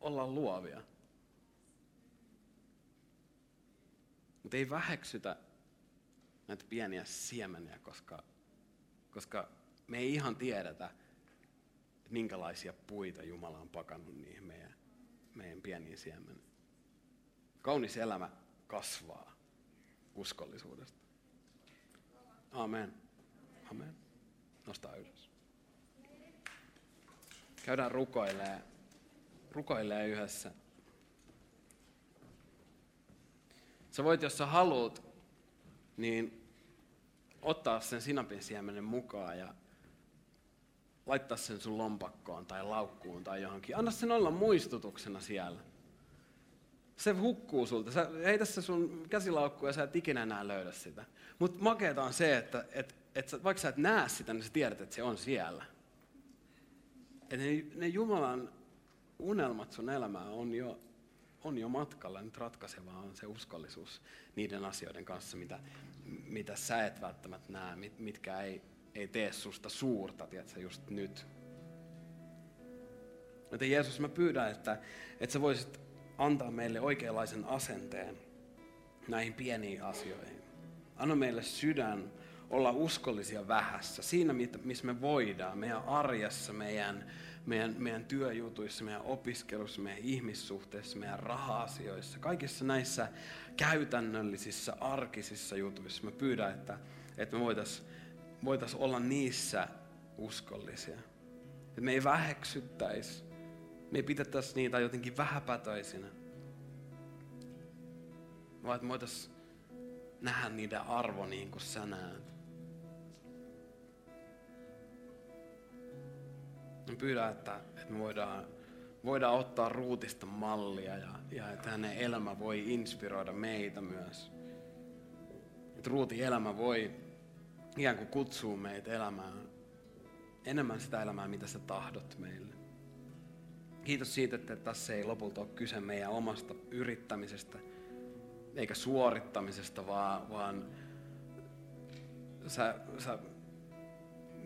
Ollaan luovia. Mutta ei väheksytä näitä pieniä siemeniä, koska, koska me ei ihan tiedetä, minkälaisia puita Jumala on pakannut niihin meidän, meidän pieniin siemeniin. Kaunis elämä kasvaa uskollisuudesta. Amen. Amen. Nostaa ylös. Käydään rukoilee, rukoilee yhdessä. Sä voit, jos sä haluat, niin ottaa sen sinapin siemenen mukaan ja laittaa sen sun lompakkoon tai laukkuun tai johonkin. Anna sen olla muistutuksena siellä. Se hukkuu sulta. Sä heitä se sun käsilaukkuun ja sä et ikinä enää löydä sitä. Mutta makeeta on se, että et, et, vaikka sä et näe sitä, niin sä tiedät, että se on siellä. Et ne, ne Jumalan unelmat sun elämää on jo, on jo matkalla. Nyt ratkaisevaa on se uskollisuus niiden asioiden kanssa, mitä, mitä sä et välttämättä näe, mit, mitkä ei, ei tee susta suurta, tiedätkö, just nyt. Joten Jeesus, mä pyydän, että, että sä voisit antaa meille oikeanlaisen asenteen näihin pieniin asioihin. Anna meille sydän olla uskollisia vähässä, siinä missä me voidaan, meidän arjessa, meidän, meidän, meidän työjutuissa, meidän opiskelussa, meidän ihmissuhteissa, meidän raha-asioissa, kaikissa näissä käytännöllisissä, arkisissa jutuissa. Mä pyydän, että, että me voitaisiin voitais olla niissä uskollisia. Että me ei väheksyttäisi, me ei pidettäisi niitä jotenkin vähäpätöisinä, vaan että me voitaisiin nähdä niiden arvo niin kuin sä näet. Mä pyydän, että, että me voidaan, voidaan ottaa ruutista mallia ja, ja että hänen elämä voi inspiroida meitä myös. Että ruutin elämä voi ikään kuin kutsua meitä elämään enemmän sitä elämää, mitä sä tahdot meille. Kiitos siitä, että tässä ei lopulta ole kyse meidän omasta yrittämisestä, eikä suorittamisesta, vaan, vaan sä, sä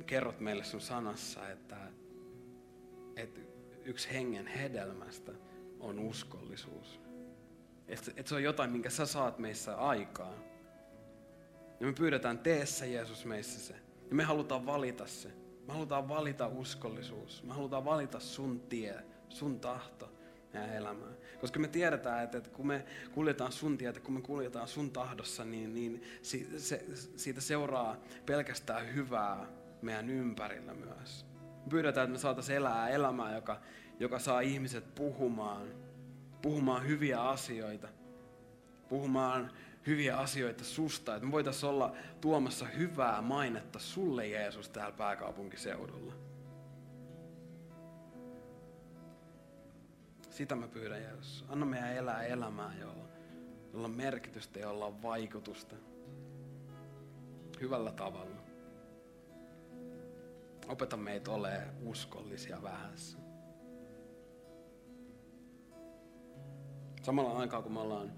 kerrot meille sun sanassa, että, että yksi hengen hedelmästä on uskollisuus. Että, että se on jotain, minkä sä saat meissä aikaa. Ja me pyydetään, tee se Jeesus meissä se. Ja me halutaan valita se. Me halutaan valita uskollisuus. Me halutaan valita sun tie, sun tahto meidän elämään. Koska me tiedetään, että, että kun me kuljetaan sun tietä, kun me kuljetaan sun tahdossa, niin, niin se, siitä seuraa pelkästään hyvää meidän ympärillä myös. Pyydetään, että me saataisiin elää elämää, joka, joka saa ihmiset puhumaan puhumaan hyviä asioita, puhumaan hyviä asioita susta, että me voitaisiin olla tuomassa hyvää mainetta sulle Jeesus täällä pääkaupunkiseudulla. Sitä mä pyydän Jeesus. Anna meidän elää elämää, jolla, jolla on merkitystä, jolla on vaikutusta. Hyvällä tavalla. Opeta meitä olemaan uskollisia vähässä. Samalla aikaa, kun me ollaan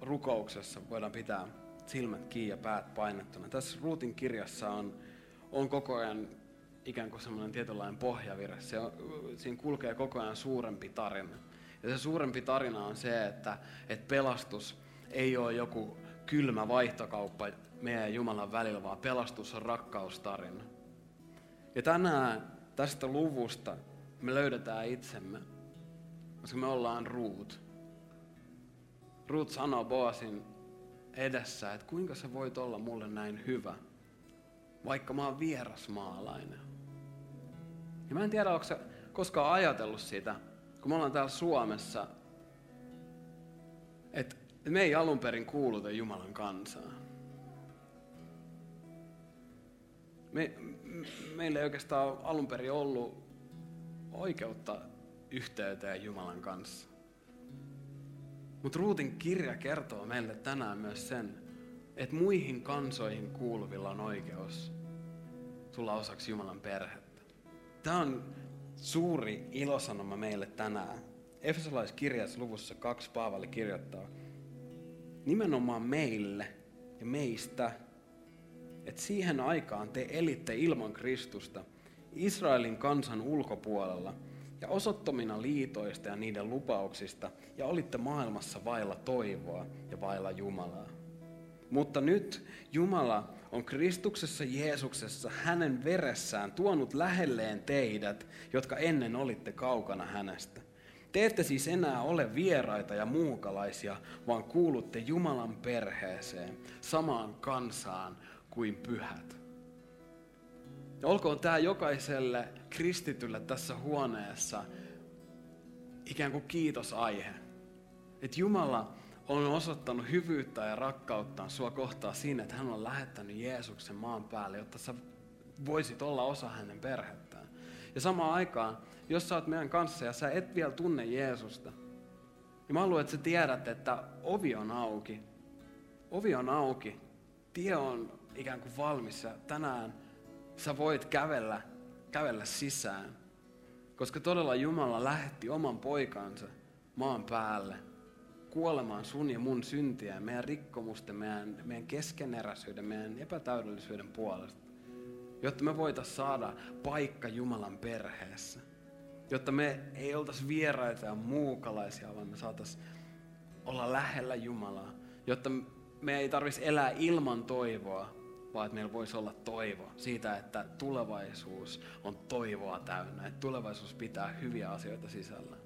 rukouksessa, voidaan pitää silmät kiinni ja päät painettuna. Tässä Ruutin kirjassa on, on koko ajan ikään kuin semmoinen tietynlainen pohjavire. Se on, siinä kulkee koko ajan suurempi tarina. Ja se suurempi tarina on se, että, että pelastus ei ole joku kylmä vaihtokauppa meidän Jumalan välillä, vaan pelastus on rakkaustarina. Ja tänään tästä luvusta me löydetään itsemme, koska me ollaan Ruut. Ruut sanoo Boasin edessä, että kuinka sä voit olla mulle näin hyvä, vaikka mä oon vierasmaalainen. Ja mä en tiedä, onko sä koskaan ajatellut sitä, kun me ollaan täällä Suomessa, että me ei alun perin kuuluta Jumalan kansaan. Me, meillä ei oikeastaan alun perin ollut oikeutta yhteyteen Jumalan kanssa. Mutta Ruutin kirja kertoo meille tänään myös sen, että muihin kansoihin kuuluvilla on oikeus tulla osaksi Jumalan perhettä. Tämä on suuri ilosanoma meille tänään. Efesolaiskirjassa luvussa kaksi Paavali kirjoittaa, nimenomaan meille ja meistä, että siihen aikaan te elitte ilman Kristusta Israelin kansan ulkopuolella – ja osoittomina liitoista ja niiden lupauksista, ja olitte maailmassa vailla toivoa ja vailla Jumalaa. Mutta nyt Jumala on Kristuksessa Jeesuksessa hänen veressään tuonut lähelleen teidät, jotka ennen olitte kaukana hänestä. Te ette siis enää ole vieraita ja muukalaisia, vaan kuulutte Jumalan perheeseen, samaan kansaan kuin pyhät. Olkoon tämä jokaiselle kristitylle tässä huoneessa ikään kuin kiitosaihe. Että Jumala on osoittanut hyvyyttä ja rakkautta sua kohtaa siinä, että hän on lähettänyt Jeesuksen maan päälle, jotta sä voisit olla osa hänen perhettään. Ja samaan aikaan, jos sä oot meidän kanssa ja sä et vielä tunne Jeesusta, niin mä haluan, että sä tiedät, että ovi on auki. Ovi on auki. Tie on ikään kuin valmis ja tänään sä voit kävellä, kävellä sisään. Koska todella Jumala lähetti oman poikansa maan päälle kuolemaan sun ja mun syntiä, meidän rikkomusten, meidän, meidän keskeneräisyyden, meidän epätäydellisyyden puolesta. Jotta me voitaisiin saada paikka Jumalan perheessä. Jotta me ei oltaisi vieraita ja muukalaisia, vaan me saataisiin olla lähellä Jumalaa. Jotta me ei tarvitsisi elää ilman toivoa, vaan että meillä voisi olla toivo siitä, että tulevaisuus on toivoa täynnä, että tulevaisuus pitää hyviä asioita sisällä.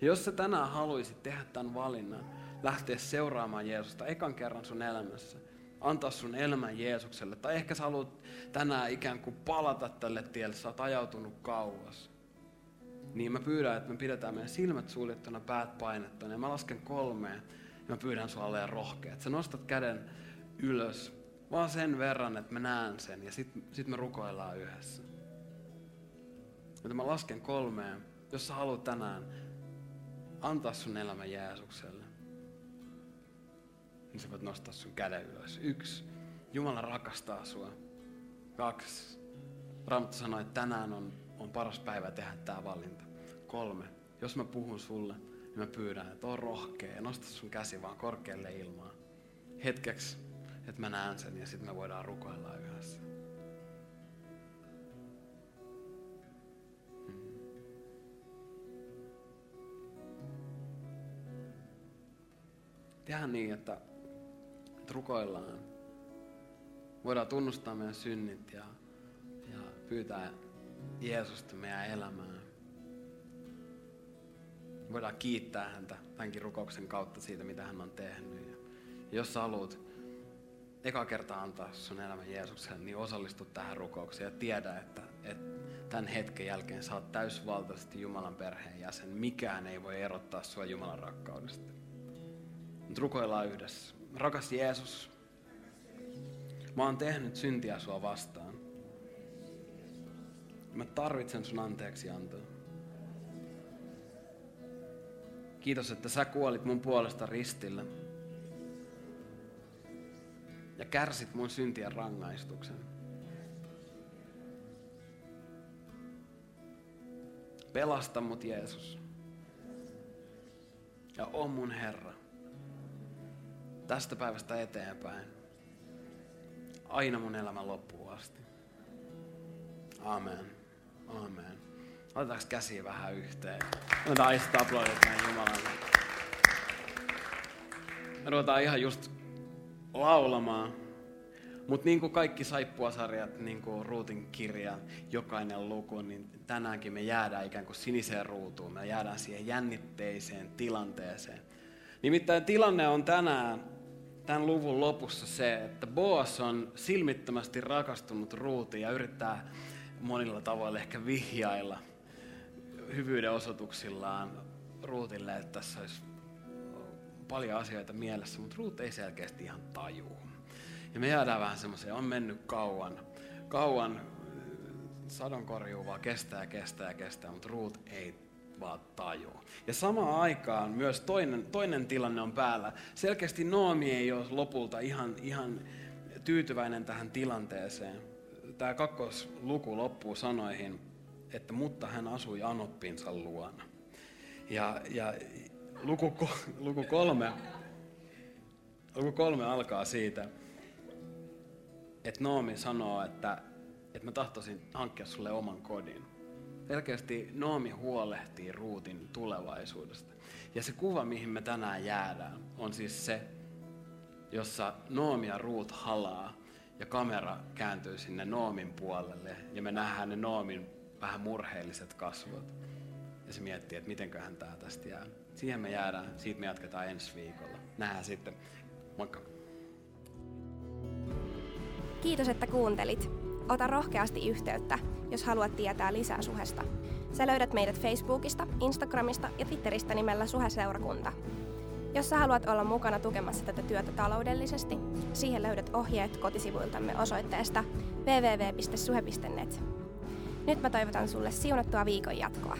Ja jos sä tänään haluaisit tehdä tämän valinnan, lähteä seuraamaan Jeesusta ekan kerran sun elämässä, antaa sun elämän Jeesukselle, tai ehkä sä haluat tänään ikään kuin palata tälle tielle, sä oot ajautunut kauas, niin mä pyydän, että me pidetään meidän silmät suljettuna, päät painettuna, ja mä lasken kolmeen, ja mä pyydän sua olemaan rohkea. Sä nostat käden ylös, vaan sen verran, että mä näen sen ja sitten sit me rukoillaan yhdessä. Joten mä lasken kolmeen, jos sä haluat tänään antaa sun elämä Jeesukselle, niin sä voit nostaa sun käden ylös. Yksi, Jumala rakastaa sua. Kaksi, Raamattu sanoi, että tänään on, on paras päivä tehdä tämä valinta. Kolme, jos mä puhun sulle, niin mä pyydän, että on rohkea ja nosta sun käsi vaan korkealle ilmaan. Hetkeksi että mä näen sen ja sitten me voidaan rukoilla yhdessä. Hmm. Tehdään niin, että, että rukoillaan. Voidaan tunnustaa meidän synnit ja, ja pyytää Jeesusta meidän elämään. Voidaan kiittää häntä tämänkin rukouksen kautta siitä, mitä hän on tehnyt. Ja jos sä haluat eka kertaa antaa sun elämän Jeesukselle, niin osallistu tähän rukoukseen ja tiedä, että, että tämän hetken jälkeen oot täysvaltaisesti Jumalan perheen jäsen. Mikään ei voi erottaa sua Jumalan rakkaudesta. Nyt rukoillaan yhdessä. Rakas Jeesus, mä oon tehnyt syntiä sua vastaan. Mä tarvitsen sun anteeksi antoa. Kiitos, että sä kuolit mun puolesta ristillä. Ja kärsit mun syntien rangaistuksen. Pelasta mut Jeesus. Ja on mun Herra. Tästä päivästä eteenpäin. Aina mun elämän loppuun asti. Amen. Amen. Otetaanko käsiä vähän yhteen? Otetaan isot aplodit näin Jumalalle. Me ruvetaan ihan just laulamaan. Mutta niin kuin kaikki saippuasarjat, niin kuin Ruutin kirja, jokainen luku, niin tänäänkin me jäädään ikään kuin siniseen ruutuun. Me jäädään siihen jännitteiseen tilanteeseen. Nimittäin tilanne on tänään, tämän luvun lopussa se, että Boas on silmittömästi rakastunut Ruutiin ja yrittää monilla tavoilla ehkä vihjailla hyvyyden osoituksillaan Ruutille, että tässä olisi paljon asioita mielessä, mutta Ruut ei selkeästi ihan tajuu. Ja me jäädään vähän semmoiseen, on mennyt kauan, kauan sadonkorjuu vaan kestää ja kestää ja kestää, mutta Ruut ei vaan tajuu. Ja samaan aikaan myös toinen, toinen tilanne on päällä. Selkeästi Noomi ei ole lopulta ihan, ihan tyytyväinen tähän tilanteeseen. Tämä kakkosluku loppuu sanoihin, että mutta hän asui Anoppinsa luona. Ja, ja luku, luku, kolme, luku kolme alkaa siitä, että Noomi sanoo, että, että mä tahtoisin hankkia sulle oman kodin. Selkeästi Noomi huolehtii Ruutin tulevaisuudesta. Ja se kuva, mihin me tänään jäädään, on siis se, jossa Noomi ja Ruut halaa ja kamera kääntyy sinne Noomin puolelle ja me nähdään ne Noomin vähän murheelliset kasvot. Ja se miettii, että mitenköhän tämä tästä jää. Siihen me jäädään, siitä me jatketaan ensi viikolla. Nähdään sitten. Moikka! Kiitos, että kuuntelit. Ota rohkeasti yhteyttä, jos haluat tietää lisää suhesta. Sä löydät meidät Facebookista, Instagramista ja Twitteristä nimellä Suheseurakunta. Jos sä haluat olla mukana tukemassa tätä työtä taloudellisesti, siihen löydät ohjeet kotisivuiltamme osoitteesta www.suhe.net. Nyt mä toivotan sulle siunattua viikon jatkoa.